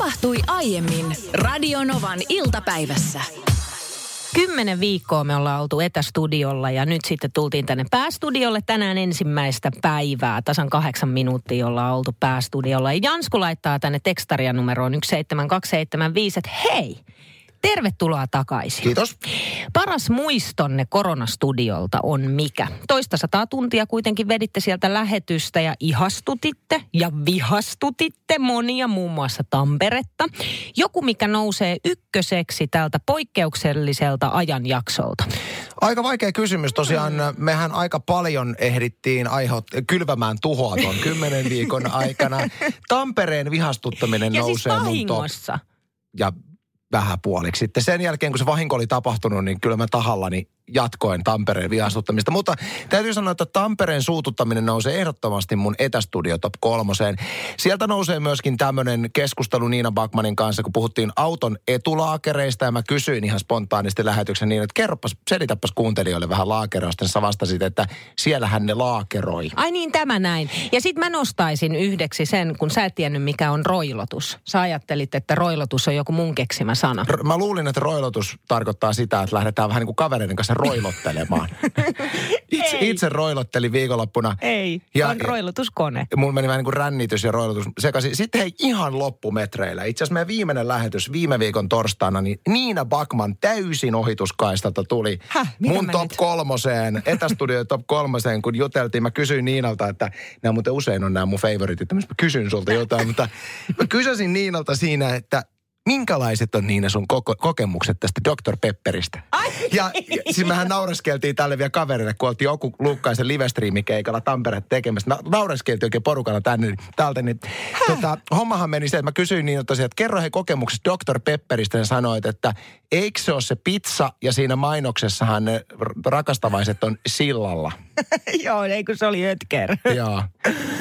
tapahtui aiemmin Radionovan iltapäivässä. Kymmenen viikkoa me ollaan oltu etästudiolla ja nyt sitten tultiin tänne päästudiolle tänään ensimmäistä päivää. Tasan kahdeksan minuuttia ollaan oltu päästudiolla. Ja Jansku laittaa tänne tekstarian numeroon 17275, että hei, Tervetuloa takaisin. Kiitos. Paras muistonne koronastudiolta on mikä? Toista sataa tuntia kuitenkin veditte sieltä lähetystä ja ihastutitte ja vihastutitte monia, muun muassa Tamperetta. Joku, mikä nousee ykköseksi tältä poikkeukselliselta ajanjaksolta. Aika vaikea kysymys. Tosiaan mm. mehän aika paljon ehdittiin aiheut, kylvämään tuhoa tuon kymmenen viikon aikana. Tampereen vihastuttaminen ja nousee siis mun top. Ja vähän puoliksi. Sitten sen jälkeen, kun se vahinko oli tapahtunut, niin kyllä mä tahallani jatkoin Tampereen vihastuttamista. Mutta täytyy sanoa, että Tampereen suututtaminen nousee ehdottomasti mun etästudio top kolmoseen. Sieltä nousee myöskin tämmöinen keskustelu Niina Bakmanin kanssa, kun puhuttiin auton etulaakereista. Ja mä kysyin ihan spontaanisti lähetyksen niin, että kerropas, selitäpäs kuuntelijoille vähän laakeroista. Sä vastasit, että siellähän ne laakeroi. Ai niin, tämä näin. Ja sitten mä nostaisin yhdeksi sen, kun sä et tiennyt mikä on roilotus. Sä ajattelit, että roilotus on joku mun keksimä sana. R- mä luulin, että roilotus tarkoittaa sitä, että lähdetään vähän niin kuin kavereiden kanssa roilottelemaan. itse, Ei. itse roilottelin viikonloppuna. Ei, Ja- on roilotuskone. Mulla meni vähän niin kuin rännitys ja roilotus sekaisin. Sitten hei ihan loppumetreillä. Itse asiassa meidän viimeinen lähetys viime viikon torstaina, niin Niina Bakman täysin ohituskaistalta tuli Häh, mun top nyt? kolmoseen, etästudio top kolmoseen, kun juteltiin. Mä kysyin Niinalta, että nämä muuten usein on nämä mun favoritit. Mä kysyn sulta jotain, mutta mä kysäsin Niinalta siinä, että minkälaiset on Niina sun koko, kokemukset tästä Dr. Pepperistä? Ai, Ja, ja siis mehän naureskeltiin tälle vielä kaverille, kun oltiin joku Luukkaisen livestriimikeikalla Tampere tekemässä. Na, naureskeltiin oikein porukalla tänne, täältä. Niin, tota, hommahan meni se, että mä kysyin niin tosiaan, että kerro he kokemukset Dr. Pepperistä ja sanoit, että eikö se ole se pizza ja siinä mainoksessahan ne rakastavaiset on sillalla. Joo, ei kun se oli Ötker. Joo,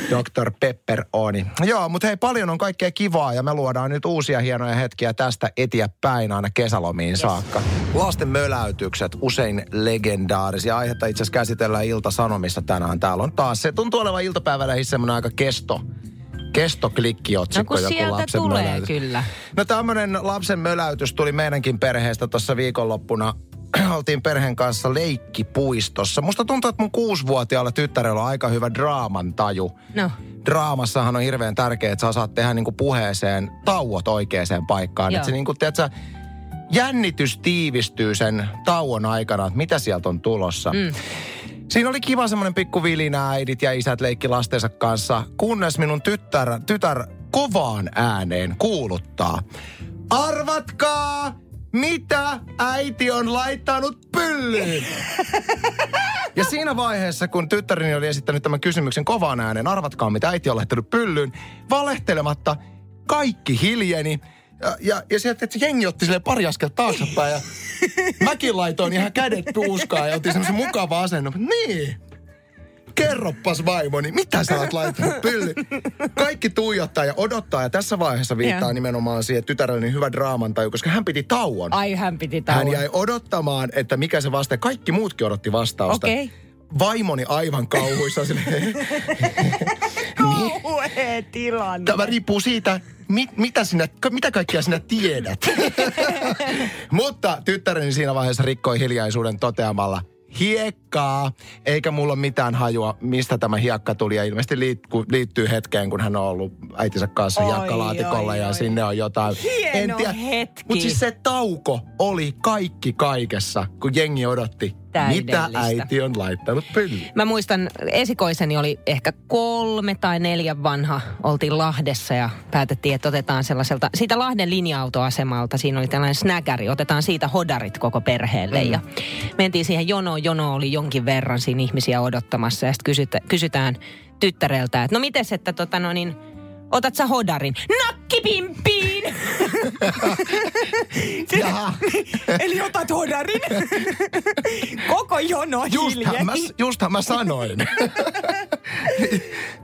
Dr. Pepper Oni. Joo, mutta hei, paljon on kaikkea kivaa ja me luodaan nyt uusia hienoja hetkiä tästä eteenpäin aina kesälomiin yes. saakka. Lasten möläytykset, usein legendaarisia. Aihetta itse asiassa käsitellään Ilta-Sanomissa tänään. Täällä on taas, se tuntuu olevan iltapäivällä semmoinen aika kesto, kestoklikkiotsikko. No kun joku sieltä lapsen tulee möläytys. kyllä. No tämmöinen lapsen möläytys tuli meidänkin perheestä tuossa viikonloppuna. Oltiin perheen kanssa leikkipuistossa. Musta tuntuu, että mun kuusivuotiaalla tyttärellä on aika hyvä draaman taju. No, Draamassahan on hirveän tärkeää, että sä osaat tehdä niinku puheeseen tauot oikeaan paikkaan. Että se niinku, tiedätkö, jännitys tiivistyy sen tauon aikana, että mitä sieltä on tulossa. Mm. Siinä oli kiva semmoinen pikku vilinä, äidit ja isät leikki lastensa kanssa, kunnes minun tytär, tytär kovaan ääneen kuuluttaa. Arvatkaa, mitä äiti on laittanut pyllyyn? Ja siinä vaiheessa, kun tyttäreni oli esittänyt tämän kysymyksen kovaan ääneen, arvatkaa mitä äiti on laittanut pyllyyn, valehtelematta kaikki hiljeni. Ja, ja, ja sieltä, että se jengi otti sille pari askelta taaksepäin ja mäkin laitoin ihan kädet tuuskaan ja otin semmoisen mukava asennon. Niin, kerroppas vaimoni, mitä sä oot laittanut pyllyyn? Kaikki tuijottaa ja odottaa ja tässä vaiheessa viittaa Joo. nimenomaan siihen, että tytärellä niin hyvä draamantaju, koska hän piti tauon. ai hän piti Hän tauon. jäi odottamaan, että mikä se vasta. Kaikki muutkin odotti vastausta. Okei. Vaimoni aivan kauhuissa. silleen, Kauhea tilanne. Tämä riippuu siitä, mit, mitä, sinä, mitä kaikkia sinä tiedät. Mutta tyttäreni siinä vaiheessa rikkoi hiljaisuuden toteamalla, hiekkaa, eikä mulla ole mitään hajua, mistä tämä hiekka tuli. Ja ilmeisesti liittyy, liittyy hetkeen, kun hän on ollut äitinsä kanssa Oi, hiekkalaatikolla oi, ja oi. sinne on jotain. Hieno hetki. Mutta siis se tauko oli kaikki kaikessa, kun jengi odotti, mitä Täydellistä. äiti on laittanut pyllyyn. Mä muistan, esikoiseni oli ehkä kolme tai neljä vanha. Oltiin Lahdessa ja päätettiin, että otetaan sellaiselta, siitä Lahden linja-autoasemalta, siinä oli tällainen snäkäri, otetaan siitä hodarit koko perheelle. Mm. Ja mentiin siihen jonoon, jono oli jonkin verran siinä ihmisiä odottamassa ja sitten kysytä, kysytään tyttäreltä, että no mites, että tota no niin, otat sä hodarin? Nakkipimpiin! Jaha. Eli otat hodarin. Koko jono Justhan mä, justhan mä sanoin.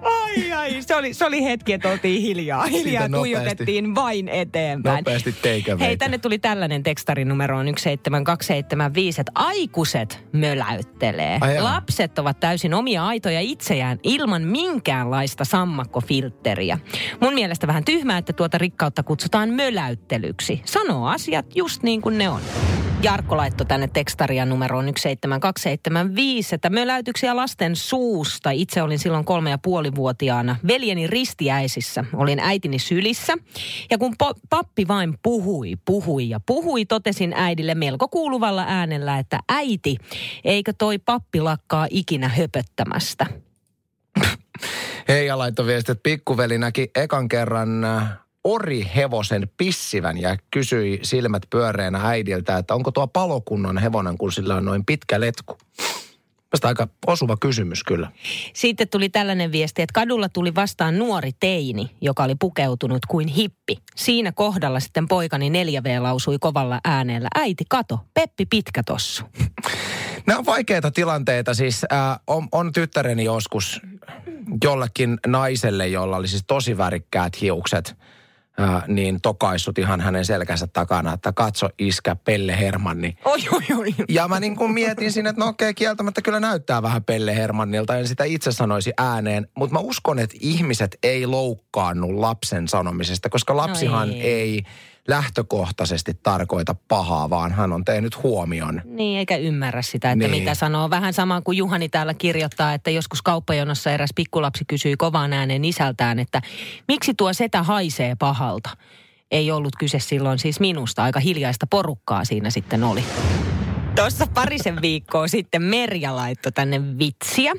Ai, se oli, se oli hetki, että oltiin hiljaa. Hiljaa tuijotettiin vain eteenpäin. Nopeasti take Hei, tänne tuli tällainen tekstarin numero on 17275, että aikuiset möläyttelee. Ai. Lapset ovat täysin omia aitoja itseään ilman minkäänlaista sammakkofiltteriä. Mun mielestä vähän tyhmää, että tuota rikkautta kutsutaan möläyttelyksi. Sanoo asiat just niin kuin ne on. Jarkko laittoi tänne tekstaria numeroon 17275, että möläytyksiä lasten suusta. Itse olin silloin kolme ja puoli vuotiaana veljeni ristiäisissä. Olin äitini sylissä. Ja kun po- pappi vain puhui, puhui ja puhui, totesin äidille melko kuuluvalla äänellä, että äiti, eikö toi pappi lakkaa ikinä höpöttämästä? Heija laittoi viesti, että pikkuveli näki ekan kerran äh, orihevosen pissivän ja kysyi silmät pyöreänä äidiltä, että onko tuo palokunnan hevonen, kun sillä on noin pitkä letku. Tästä aika osuva kysymys kyllä. Sitten tuli tällainen viesti, että kadulla tuli vastaan nuori teini, joka oli pukeutunut kuin hippi. Siinä kohdalla sitten poikani 4V lausui kovalla äänellä, äiti kato, Peppi pitkä tossu. Nämä on vaikeita tilanteita. Siis äh, on, on tyttäreni joskus jollekin naiselle, jolla oli siis tosi värikkäät hiukset, äh, niin tokaissut ihan hänen selkänsä takana, että katso iskä Pelle Hermanni. Oi, oi, oi. Ja mä niin kuin mietin siinä, että no okei, kieltämättä kyllä näyttää vähän Pelle Hermannilta, en sitä itse sanoisi ääneen. Mutta mä uskon, että ihmiset ei loukkaannu lapsen sanomisesta, koska lapsihan No ei. ei. Lähtökohtaisesti tarkoita pahaa, vaan hän on tehnyt huomion. Niin, eikä ymmärrä sitä, että Niin. niin. mitä sanoo. Vähän sama kuin Juhani täällä kirjoittaa, että joskus kauppajonossa eräs pikkulapsi kysyi kovaan ääneen isältään, että miksi tuo setä haisee pahalta? Ei ollut kyse silloin siis minusta, aika hiljaista porukkaa siinä sitten oli. Tuossa parisen viikkoa sitten Merja laittoi tänne vitsiä,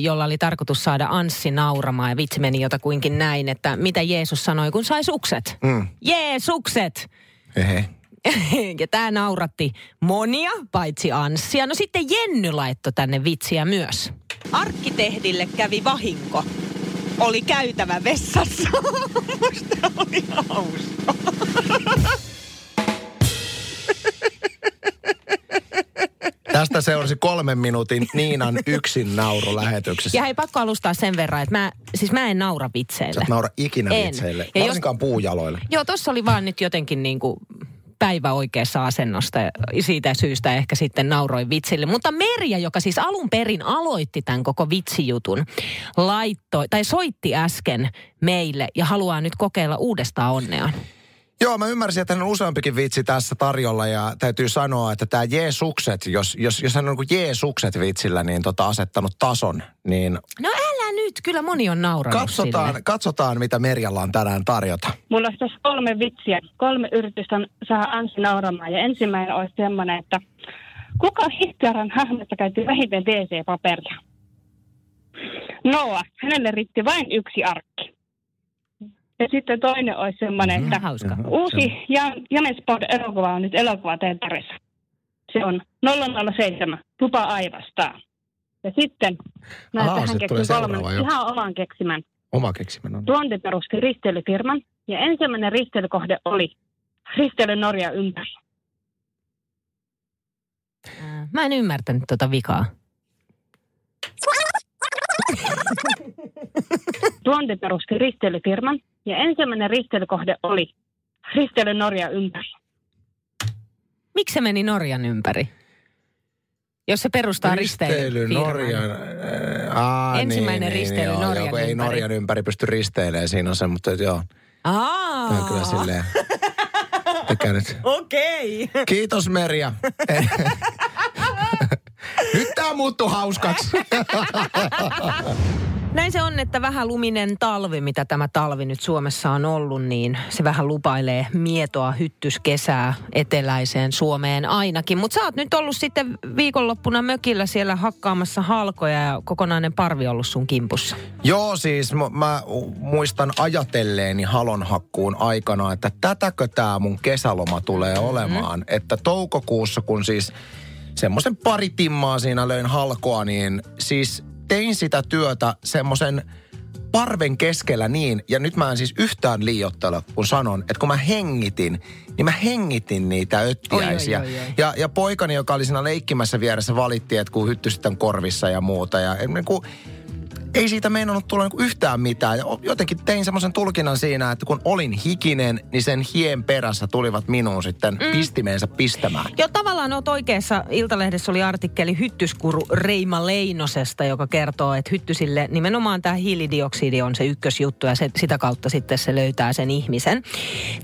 jolla oli tarkoitus saada Anssi nauramaan. Ja vitsi meni jotakuinkin näin, että mitä Jeesus sanoi, kun sai sukset. Mm. Jeesukset! Ehe. ja tämä nauratti monia, paitsi Anssia. No sitten Jenny laittoi tänne vitsiä myös. Arkkitehdille kävi vahinko. Oli käytävä vessassa. Musta oli hauska. Tästä seurasi kolmen minuutin Niinan yksin nauru lähetyksessä. Ja hei, pakko alustaa sen verran, että mä, siis mä en naura Sä vitseille. et naura ikinä En. vitseille, Ja jos- varsinkaan puujaloille. Joo, tossa oli vaan nyt jotenkin niin kuin päivä oikeassa asennosta ja siitä syystä ehkä sitten nauroin vitsille. Mutta Merja, joka siis alun perin aloitti tämän koko vitsijutun, laittoi tai soitti äsken meille ja haluaa nyt kokeilla uudestaan onneaan. Joo, mä ymmärsin, että hän on useampikin vitsi tässä tarjolla ja täytyy sanoa, että tämä Jeesukset, jos, jos, jos hän on niin Jeesukset vitsillä niin tota asettanut tason, niin No älä nyt, kyllä moni on nauranut katsotaan, sille. katsotaan mitä Merjalla on tänään tarjota. Mulla olisi tässä kolme vitsiä. Kolme yritystä saa Anssi nauramaan. Ja ensimmäinen olisi semmoinen, että kuka Hitlerin hahmosta käytti vähiten DC-paperia? Noa, hänelle riitti vain yksi arkki. Ja sitten toinen olisi semmoinen, Mhm. että Hauska. Uusi ja, James Bond-elokuva on nyt elokuvateatterissa. Se on 007, tupa aivastaa. Ja sitten mä Ahaa, tähän keksin kolmen ihan oman keksimän. Oma keksimän on. Tuonti perusti risteilyfirman ja ensimmäinen risteilykohde oli risteily Norja ympäri. Mä en ymmärtänyt tota vikaa. Tuonti perusti risteilyfirman ja ensimmäinen risteilykohde oli risteily Norja ympäri. Miksi se meni Norjan ympäri? Jos se perustaa risteily, Norjan. äh, Aa, Ensimmäinen niin, risteily niin, joo, Norjan joo, ei ympäri. Norjan ympäri pysty risteilemään, siinä on se, mutta joo, Aa, tämä on kyllä silleen. Okei. Okay. Kiitos Merja. Nyt tää muuttuu hauskaksi. Näin se on, että vähän luminen talvi, mitä tämä talvi nyt Suomessa on ollut, niin se vähän lupailee mietoa hyttyskesää eteläiseen Suomeen ainakin. Mutta sä oot nyt ollut sitten viikonloppuna mökillä siellä hakkaamassa halkoja ja kokonainen parvi ollut sun kimpussa. Joo, siis mä, mä muistan ajatelleeni halonhakkuun aikana, että tätäkö tämä mun kesäloma tulee olemaan. Että toukokuussa, kun siis semmoisen pari timmaa siinä löin halkoa, niin siis tein sitä työtä semmoisen parven keskellä niin, ja nyt mä en siis yhtään liiottele, kun sanon, että kun mä hengitin, niin mä hengitin niitä öttiäisiä. Oi, oi, oi, oi. Ja, ja poikani, joka oli siinä leikkimässä vieressä, valitti, että kun hytty sitten korvissa ja muuta. Ja niin kuin, ei siitä meinannut tulla niinku yhtään mitään. Ja jotenkin tein semmoisen tulkinnan siinä, että kun olin hikinen, niin sen hien perässä tulivat minuun sitten mm. pistimeensä pistämään. Joo, tavallaan oot oikeassa. Iltalehdessä oli artikkeli hyttyskuru Reima Leinosesta, joka kertoo, että hyttysille nimenomaan tämä hiilidioksidi on se ykkösjuttu ja se, sitä kautta sitten se löytää sen ihmisen.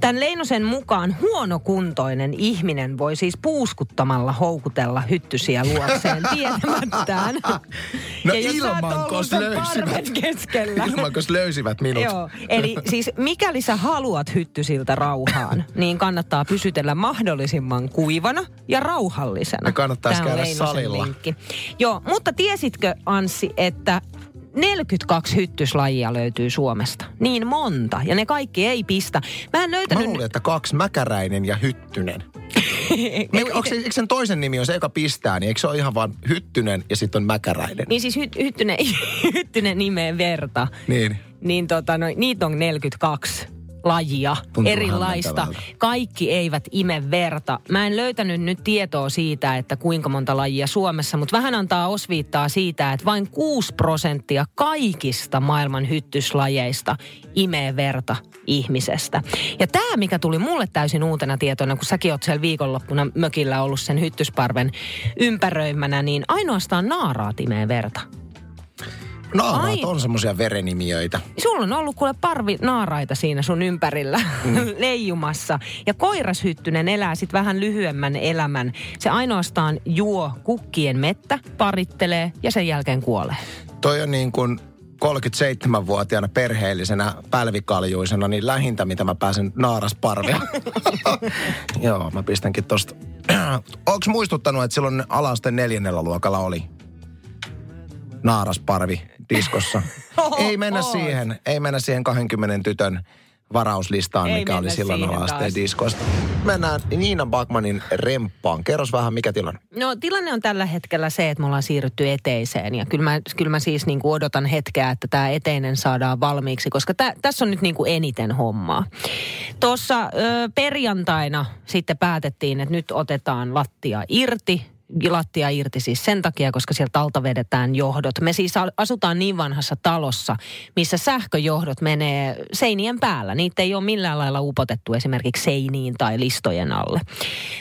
Tämän Leinosen mukaan huonokuntoinen ihminen voi siis puuskuttamalla houkutella hyttysiä luokseen tietämättään. No Ja ilman, löysivät. keskellä. Ilman, kos löysivät minut. Joo, eli siis mikäli sä haluat hyttysiltä rauhaan, niin kannattaa pysytellä mahdollisimman kuivana ja rauhallisena. Ja kannattaisi on käydä salilla. Vinkki. Joo, mutta tiesitkö Anssi, että 42 hyttyslajia löytyy Suomesta. Niin monta. Ja ne kaikki ei pistä. Mä en Mä löytänyt... luulin, että kaksi mäkäräinen ja hyttynen. Ei, Eikö, onko se, eikö sen toisen nimi on se, joka pistää, niin eikö se ole ihan vaan hyttynen ja sitten on mäkäräinen? Niin siis hy, hyttynen, hyttynen nimeen verta. Niin. niin tota, no, niitä on 42 lajia Tuntuu erilaista. Kaikki eivät ime verta. Mä en löytänyt nyt tietoa siitä, että kuinka monta lajia Suomessa, mutta vähän antaa osviittaa siitä, että vain 6 prosenttia kaikista maailman hyttyslajeista imee verta ihmisestä. Ja tämä, mikä tuli mulle täysin uutena tietona, kun säkin oot siellä viikonloppuna mökillä ollut sen hyttysparven ympäröimänä, niin ainoastaan naaraat imee verta. Naaraat Ai. on semmoisia verenimijöitä. Sulla on ollut kuule parvi naaraita siinä sun ympärillä mm. leijumassa. Ja koirashyttynen elää sitten vähän lyhyemmän elämän. Se ainoastaan juo kukkien mettä, parittelee ja sen jälkeen kuolee. Toi on niin kuin 37-vuotiaana perheellisenä pälvikaljuisena, niin lähintä, mitä mä pääsen naarasparvia. Joo, mä pistänkin tosta. Onks muistuttanut, että silloin alasteen neljännellä luokalla oli naarasparvi diskossa? ei mennä oot. siihen, ei mennä siihen 20 tytön varauslistaan, Ei mikä oli silloin alasteen diskosta. Mennään Niina Bakmanin remppaan. Kerros vähän, mikä tilanne? No tilanne on tällä hetkellä se, että me ollaan siirrytty eteiseen. Ja kyllä mä, kyllä mä siis niin kuin odotan hetkeä, että tämä eteinen saadaan valmiiksi, koska tä, tässä on nyt niin kuin eniten hommaa. Tuossa ö, perjantaina sitten päätettiin, että nyt otetaan lattia irti. Lattia irti siis sen takia, koska sieltä alta vedetään johdot. Me siis asutaan niin vanhassa talossa, missä sähköjohdot menee seinien päällä. Niitä ei ole millään lailla upotettu esimerkiksi seiniin tai listojen alle.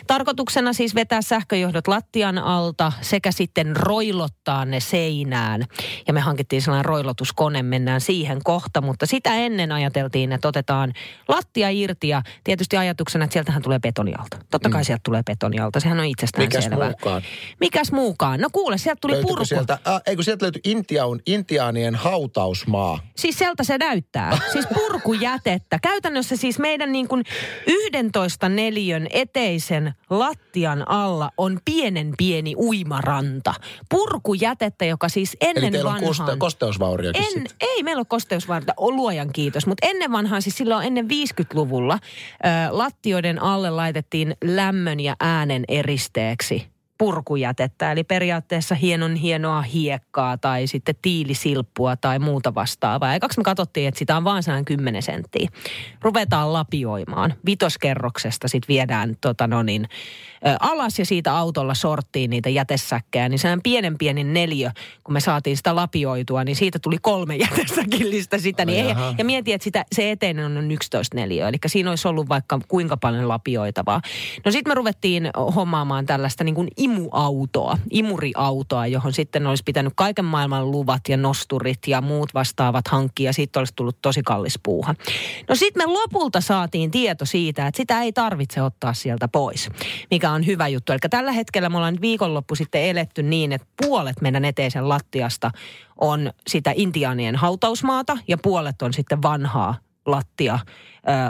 Tarkoituksena siis vetää sähköjohdot lattian alta sekä sitten roilottaa ne seinään. Ja me hankittiin sellainen roilotuskone, mennään siihen kohta, mutta sitä ennen ajateltiin, että otetaan lattia irti ja tietysti ajatuksena, että sieltähän tulee betonialta. Totta kai sieltä tulee betonialta, sehän on itsestään Mikäs selvää. Muukaan? Mikäs muukaan? No kuule, sieltä tuli Löytyykö purku. sieltä, äh, eikö sieltä löyty Intiaun, Intiaanien hautausmaa? Siis sieltä se näyttää. Siis purkujätettä. Käytännössä siis meidän niin kuin 11 neliön eteisen lattian alla on pienen pieni uimaranta. Purkujätettä, joka siis ennen Eli teillä on vanhaan... koste, kosteusvauriokin En, sit. ei meillä ole kosteusvaurioita, on luojan kiitos, mutta ennen vanhaan, siis silloin ennen 50-luvulla, ö, lattioiden alle laitettiin lämmön ja äänen eristeeksi purkujätettä. Eli periaatteessa hienon hienoa hiekkaa tai sitten tiilisilppua tai muuta vastaavaa. Ja kaksi me katsottiin, että sitä on vaan sellainen 10 senttiä. Ruvetaan lapioimaan. Vitoskerroksesta sitten viedään tota no niin, alas ja siitä autolla sorttiin niitä jätesäkkejä. Niin sellainen pienen pieni neljö, kun me saatiin sitä lapioitua, niin siitä tuli kolme jätesäkillistä sitä. Niin ei, ja mietin, että sitä, se eteinen on noin 11 neliö. Eli siinä olisi ollut vaikka kuinka paljon lapioitavaa. No sitten me ruvettiin hommaamaan tällaista niin kuin imuautoa, imuriautoa, johon sitten olisi pitänyt kaiken maailman luvat ja nosturit ja muut vastaavat hankkia. Siitä olisi tullut tosi kallis puuha. No sitten me lopulta saatiin tieto siitä, että sitä ei tarvitse ottaa sieltä pois, mikä on hyvä juttu. Eli tällä hetkellä me ollaan viikonloppu sitten eletty niin, että puolet meidän eteisen lattiasta on sitä intiaanien hautausmaata ja puolet on sitten vanhaa lattia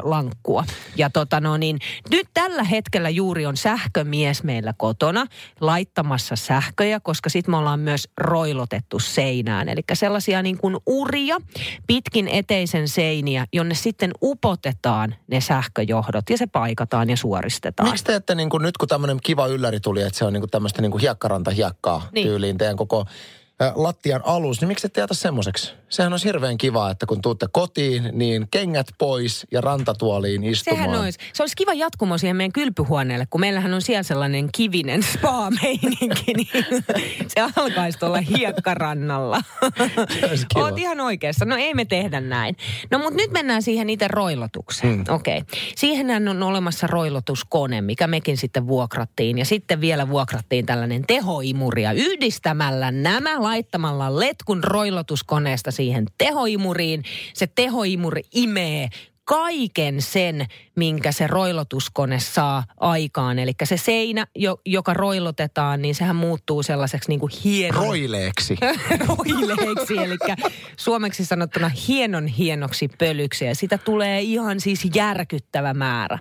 lankkua. Ja tota no niin, nyt tällä hetkellä juuri on sähkömies meillä kotona laittamassa sähköjä, koska sitten me ollaan myös roilotettu seinään. Eli sellaisia niin kuin uria pitkin eteisen seiniä, jonne sitten upotetaan ne sähköjohdot ja se paikataan ja suoristetaan. Miksi te ette niin kuin, nyt kun tämmöinen kiva ylläri tuli, että se on niin kuin tämmöistä niin kuin hiekkaranta hiekkaa Niin. tyyliin teidän koko lattian alus, niin miksi ette jätä semmoiseksi? Sehän on hirveän kiva, että kun tuutte kotiin, niin kengät pois ja rantatuoliin istumaan. Sehän olisi. Se olisi kiva jatkumo siihen meidän kylpyhuoneelle, kun meillähän on siellä sellainen kivinen spa-meininki, niin se alkaisi tuolla hiekkarannalla. Oot ihan oikeassa. No ei me tehdä näin. No mutta nyt mennään siihen itse roilotukseen. Hmm. Okei. Okay. Siihenhän on olemassa roilotuskone, mikä mekin sitten vuokrattiin. Ja sitten vielä vuokrattiin tällainen tehoimuri. Ja yhdistämällä nämä laittamalla letkun roilotuskoneesta siihen tehoimuriin, se tehoimuri imee kaiken sen, minkä se roilotuskone saa aikaan. Eli se seinä, jo, joka roilotetaan, niin sehän muuttuu sellaiseksi niin kuin hienon... Roileeksi. roileeksi, eli suomeksi sanottuna hienon hienoksi pölyksi. Ja sitä tulee ihan siis järkyttävä määrä.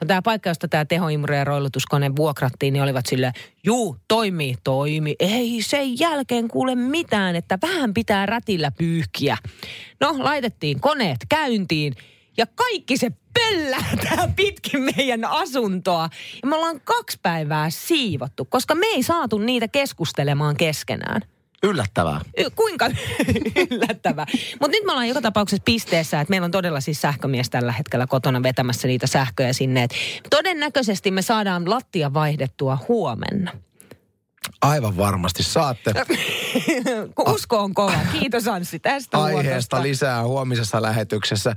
No tämä paikka, josta tämä tehoimuri ja roilutuskone vuokrattiin, niin olivat sille, juu, toimii, toimi. Ei sen jälkeen kuule mitään, että vähän pitää rätillä pyyhkiä. No, laitettiin koneet käyntiin ja kaikki se pöllähtää pitkin meidän asuntoa. Ja me ollaan kaksi päivää siivottu, koska me ei saatu niitä keskustelemaan keskenään. Yllättävää. Kuinka yllättävää. Mutta nyt me ollaan joka tapauksessa pisteessä, että meillä on todella siis sähkömies tällä hetkellä kotona vetämässä niitä sähköjä sinne. Et todennäköisesti me saadaan lattia vaihdettua huomenna. Aivan varmasti saatte. Kun usko on kova. Kiitos Anssi tästä aiheesta huotosta. lisää huomisessa lähetyksessä.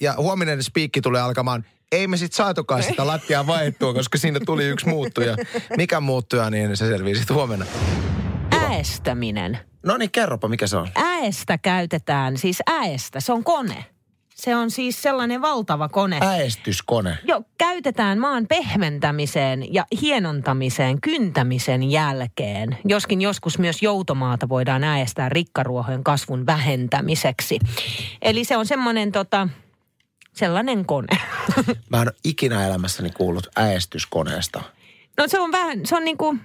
Ja huominen spiikki tulee alkamaan. Ei me sit saatukaan sitä lattiaa vaihdettua, koska siinä tuli yksi muuttuja. Mikä muuttuja, niin se selvii sitten huomenna. Äästäminen. No niin, kerropa, mikä se on. Äestä käytetään, siis äestä, se on kone. Se on siis sellainen valtava kone. Äestyskone. Jo, käytetään maan pehmentämiseen ja hienontamiseen kyntämisen jälkeen. Joskin joskus myös joutomaata voidaan äestää rikkaruohojen kasvun vähentämiseksi. Eli se on semmoinen tota, sellainen kone. Mä en ole ikinä elämässäni kuullut äestyskoneesta. No se on vähän, se on niin kuin,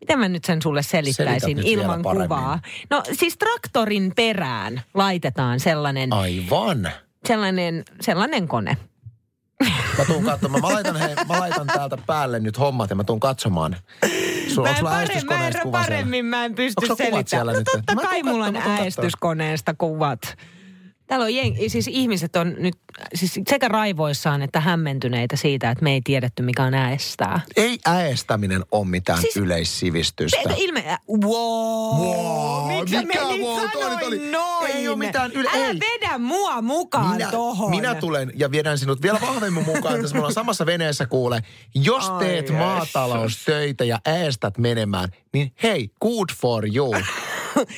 miten mä nyt sen sulle selittäisin ilman kuvaa. No siis traktorin perään laitetaan sellainen, Aivan. Sellainen, sellainen kone. Mä tuun katsomaan. Mä laitan, hei, mä laitan täältä päälle nyt hommat ja mä tuun katsomaan. Sulla, mä en paremmin mä en pysty Onko sulla kuvat siellä selittämään. No totta Mä kai mulla on mä äestyskoneesta kuvat. Täällä on jeng, siis ihmiset on nyt siis sekä raivoissaan että hämmentyneitä siitä, että me ei tiedetty mikä on äestää. Ei äestäminen ole mitään Siis- yleissivistystä. Te, ilme, ä, wow, Wow, mikä, mikä meni wow, toi nyt oli- noin. ei oo mitään yle- Älä ei. vedä mua mukaan minä, tohon. minä tulen ja viedän sinut vielä vahvemmin mukaan. Tässä me ollaan samassa veneessä kuule. Jos Ai teet jessus. maataloustöitä ja äästät menemään, niin hei, good for you.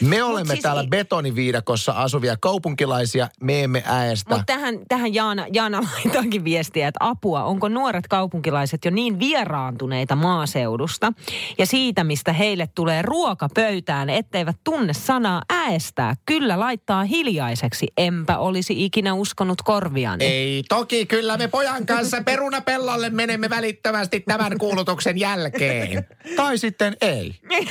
Me olemme siis täällä i- betoniviidakossa asuvia kaupunkilaisia, me emme äästä. Mutta tähän, tähän Jaana, Jaana laitaakin viestiä, että apua, onko nuoret kaupunkilaiset jo niin vieraantuneita maaseudusta ja siitä, mistä heille tulee ruoka pöytään, etteivät tunne sanaa äästää. Kyllä laittaa hiljaiseksi, enpä olisi ikinä uskonut korviani. Ei, toki kyllä me pojan kanssa perunapellolle menemme välittömästi tämän kuulutuksen jälkeen. Tai sitten ei.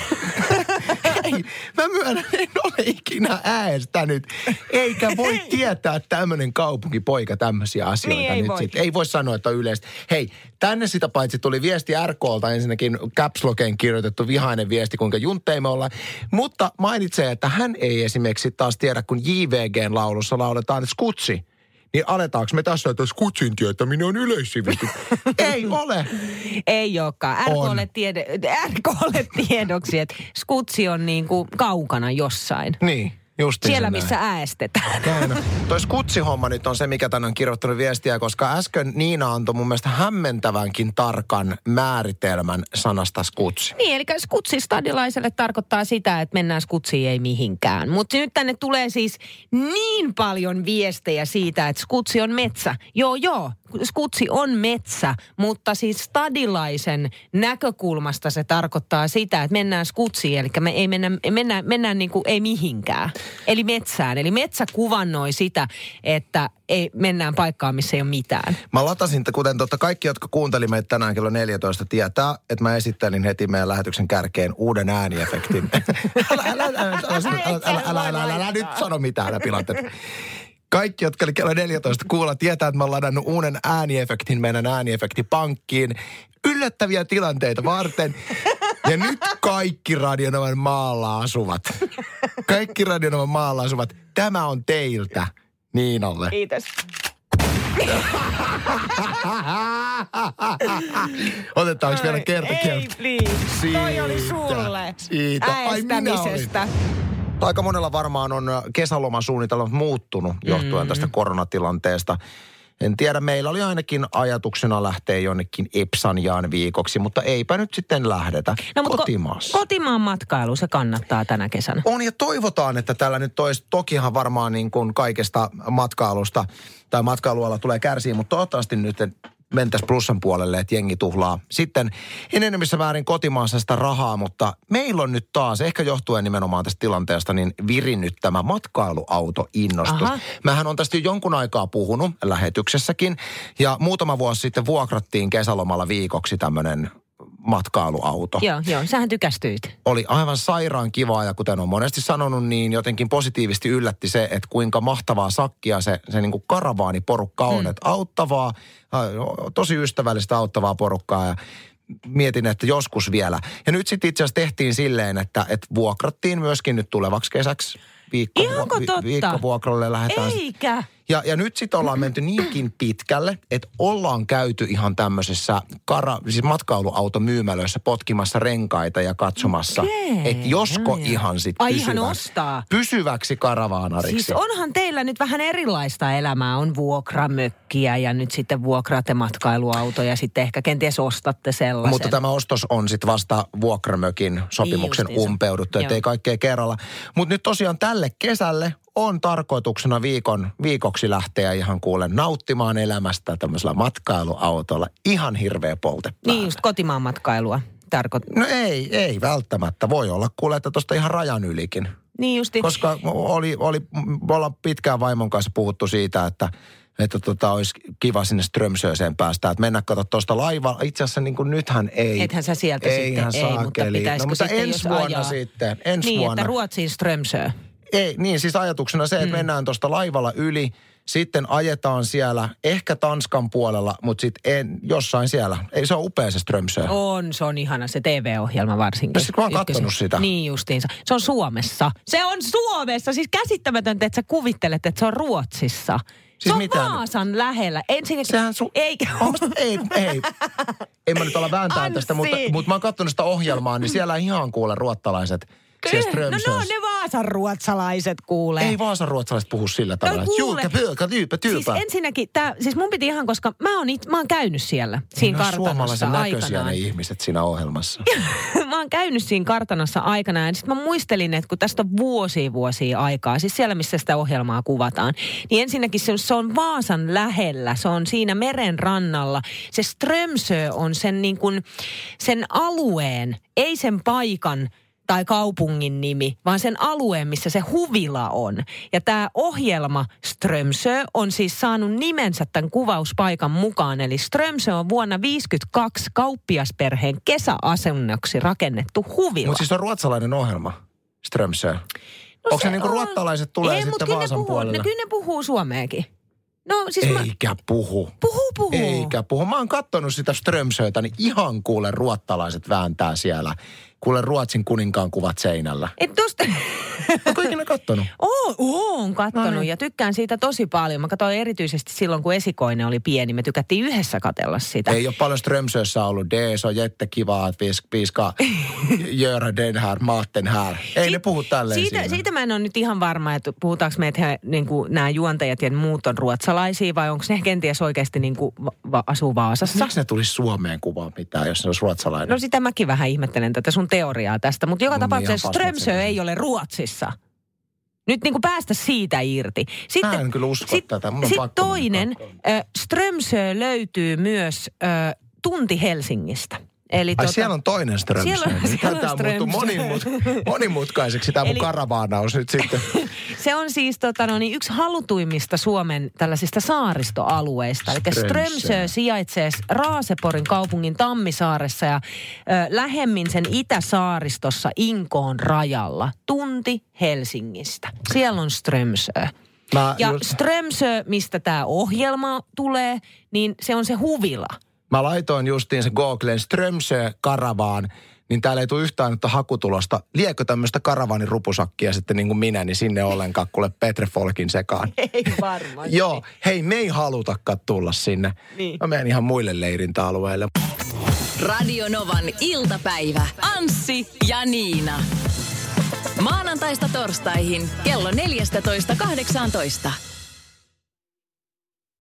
ei, mä myönnän, en ole ikinä äästänyt. Eikä voi tietää tämmöinen kaupunkipoika tämmöisiä asioita Niin, ei nyt voi. sit. Ei voi sanoa, että on yleistä. Hei, tänne sitä paitsi tuli viesti RKlta ensinnäkin Caps Lockeen kirjoitettu vihainen viesti, kuinka juntteja me ollaan. Mutta mainitsee, että hän ei esimerkiksi taas tiedä, kun JVGn laulussa lauletaan skutsi. Niin aletaanko me tässä, että skutsin tietäminen on yleissivistys? ei ole. Ei olekaan. RKlle, tiede, RKlle tiedoksi, että skutsi on niin kuin kaukana jossain. Niin, just Siellä, missä äästetään. Näin on. Toi skutsihomma nyt on se, mikä tänne on kirjoittanut viestiä, koska äsken Niina antoi mun mielestä hämmentävänkin tarkan määritelmän sanasta skutsi. Niin, eli skutsi stadilaiselle tarkoittaa sitä, että mennään skutsiin ei mihinkään. Mutta nyt tänne tulee siis niin paljon viestejä siitä, että skutsi on metsä. Joo, joo, skutsi on metsä, mutta siis stadilaisen näkökulmasta se tarkoittaa sitä, että mennään skutsiin, eli me ei mennä, mennään, mennään niin kuin ei mihinkään. Eli metsään. Eli metsä kuvannoi sitä, että ei, mennään paikkaan, missä ei ole mitään. Mä latasin, että kuten totta kaikki, jotka kuunteli meitä tänään kello 14, tietää, että mä esittelin heti meidän lähetyksen kärkeen uuden ääniefektin. älä, älä, älä, älä, älä, älä, älä, älä, älä, älä, älä nyt sano mitään, älä pilatte. Kaikki, jotka oli kello 14 kuulla, tietää, että mä oon ladannut uuden ääniefektin meidän ääniefektipankkiin. Yllättäviä tilanteita varten. Ja nyt kaikki Radionovan maalla asuvat. Kaikki Radionovan maalla asuvat. Tämä on teiltä, Niinalle. Kiitos. Otetaanko vielä kerta Ei, please. Toi oli sulle. Siitä. Ai minä olin. Aika monella varmaan on kesälomasuunnitelmat muuttunut johtuen tästä koronatilanteesta. En tiedä, meillä oli ainakin ajatuksena lähteä jonnekin Epsanjaan viikoksi, mutta eipä nyt sitten lähdetä No, mutta kotimaassa. Ko- kotimaan matkailu, se kannattaa tänä kesänä. On ja toivotaan, että tällä nyt olisi, tokihan varmaan niin kuin kaikesta matkailusta tai matkailuala tulee kärsiä, mutta toivottavasti nyt mentäisiin plussan puolelle, että jengi tuhlaa. Sitten enemmissä määrin kotimaassa sitä rahaa, mutta meillä on nyt taas, ehkä johtuen nimenomaan tästä tilanteesta, niin virinnyt tämä matkailuautoinnostus. Aha. Mähän on tästä jo jonkun aikaa puhunut lähetyksessäkin ja muutama vuosi sitten vuokrattiin kesälomalla viikoksi tämmöinen matkailuauto Joo, joo. Sähän tykästyit. oli aivan sairaan kivaa ja kuten on monesti sanonut, niin jotenkin positiivisesti yllätti se, että kuinka mahtavaa sakkia se, se niin kuin karavaaniporukka on. Mm. Että auttavaa, tosi ystävällistä auttavaa porukkaa ja mietin, että joskus vielä. Ja nyt sitten itse asiassa tehtiin silleen, että, että vuokrattiin myöskin nyt tulevaksi kesäksi. Viikko, Ihanko totta? viikkovuokralle lähdetään. Eikä. Ja, ja nyt sitten ollaan menty niinkin pitkälle, että ollaan käyty ihan tämmöisessä kara, siis matkailuautomyymälöissä potkimassa renkaita ja katsomassa, Okei, että josko joo. ihan sitten ihan pysyväksi, ostaa. pysyväksi karavaanariksi. Siis onhan teillä nyt vähän erilaista elämää. On vuokramökkiä ja nyt sitten vuokraatte matkailuautoja ja sitten ehkä kenties ostatte sellaisen. Mutta tämä ostos on sitten vasta vuokramökin sopimuksen Niin justiinsa. umpeuduttu, ettei kaikkea kerralla. Mutta nyt tosiaan tälle kesälle on tarkoituksena viikon, viikoksi lähteä ihan kuulen nauttimaan elämästä tämmöisellä matkailuautolla. Ihan hirveä polte Niin just kotimaan matkailua tarkoittaa. No ei, ei välttämättä. Voi olla kuule, että tuosta ihan rajan ylikin. Niin justi. Koska oli, oli, me ollaan pitkään vaimon kanssa puhuttu siitä, että että tota, olisi kiva sinne Strömsöseen päästä. Että mennä katsoa tuosta laivalla. Itse asiassa niin kuin nythän ei. Ethän sä sieltä Eihän sitten, ei, mutta saakeli. pitäisikö no, mutta sitten, ensi vuonna ajaa? sitten. Ensi niin, vuonna. että Ruotsiin Strömsö. Ei, niin siis ajatuksena se, että mm. mennään tuosta laivalla yli, sitten ajetaan siellä, ehkä Tanskan puolella, mutta sitten jossain siellä. Ei se ole upea se Strömsö. On, se on ihana se TV-ohjelma varsinkin. No sit mä oon kattonut sitä. Niin justiinsa. Se on Suomessa. Se on Suomessa. Siis käsittämätöntä, että sä kuvittelet, että se on Ruotsissa. se on mitä? Vaasan lähellä. Ensinnäkin, Sehän su- eikä ei, ei. En mä nyt olla vääntää tästä, mutta, mutta mä oon katsonut sitä ohjelmaa, niin siellä ihan kuule ruottalaiset Kyllä. No Strömsössä. ne Vaasan ruotsalaiset kuulee. Ei Vaasan ruotsalaiset puhu sillä tavalla. No kuule. Julka, pyykä, tyypä, Siis tyypä. ensinnäkin, tää, siis mun piti ihan, koska mä oon, it, mä oon käynyt siellä, siinä ne on kartanossa suomalaisen näköisiä ne ihmiset siinä ohjelmassa. mä oon käynyt siinä kartanossa aikanaan. Ja sitten mä muistelin, että kun tästä on vuosia vuosia aikaa, siis siellä missä sitä ohjelmaa kuvataan, niin ensinnäkin se, se on Vaasan lähellä, se on siinä meren rannalla. Se Strömsö on sen, niin kuin, sen alueen, ei sen paikan tai kaupungin nimi, vaan sen alueen, missä se huvila on. Ja tämä ohjelma Strömsö on siis saanut nimensä tämän kuvauspaikan mukaan. Eli Strömsö on vuonna 1952 kauppiasperheen kesäasunnoksi rakennettu huvila. Mutta siis on ruotsalainen ohjelma, Strömsö. No Onko se, niinku ruottalaiset tulee Ei, sitten kyllä Vaasan puhuu, puolelle? Ne, kyllä ne puhuu suomeakin. No siis mä, Eikä puhu. puhuu, puhuu. Eikä puhu. Mä oon kattonut sitä Strömsötä, niin ihan kuule ruottalaiset vääntää siellä. Kuule Ruotsin kuninkaan kuvat seinällä. Et tosta... Onko ikinä kattonut? Oo, oon kattonut No niin. ja tykkään siitä tosi paljon. Mä katsoin erityisesti silloin, kun esikoinen oli pieni. Me tykättiin yhdessä katella sitä. Ei ole paljon Strömsössä ollut. Det så jättekivaa, att vi vi ska göra den här maten här. Ei ne puhu tälleen siitä, siinä. siitä mä en ole nyt ihan varma, että puhutaanko me, että he, niin kuin, nämä juontajat ja muut on ruotsalaisia vai onko ne kenties oikeasti niin kuin, va, asuu Vaasassa? Miksi ne tulisi Suomeen kuvaa mitään, jos ne olisi ruotsalainen? No sitä mäkin vähän ihmettelen tätä sun teoriaa tästä, mutta joka Mun tapauksessa ihan pasmat Strömsö ei ole Ruotsissa. Nyt niin kuin päästä siitä irti. Mä en kyllä usko tätä. Mun on sit toinen, Strömsö löytyy myös äh, tunti Helsingistä. Eli Ai siellä on toinen Strömsö. Siellä on- on Tämä muuttuu Strömsö. monimut, monimutkaiseksi tämä mun karavaanaus nyt sitten. Se on siis tota, no niin, yksi halutuimmista Suomen tällaisista saaristoalueista. Eli. Strömsö sijaitsee Raaseporin kaupungin Tammisaaressa ja ö, lähemmin sen itäsaaristossa Inkoon rajalla. Tunti Helsingistä. Siellä on Strömsö. Mä ja just- Strömsö, mistä tämä ohjelma tulee, niin se on se huvila. Mä laitoin justiin se Googleen Strömsö karavaan, niin täällä ei tule yhtään nyt hakutulosta. Liekö tämmöistä karavaanin rupusakkia sitten niin kuin minä, niin sinne ollenkaan kuule Petre Folkin sekaan. Ei varmaan. Joo, hei me ei halutakaan tulla sinne. Niin. Mä menen ihan muille leirintäalueille. Radio Novan iltapäivä. Anssi ja Niina. Maanantaista torstaihin kello 14.18.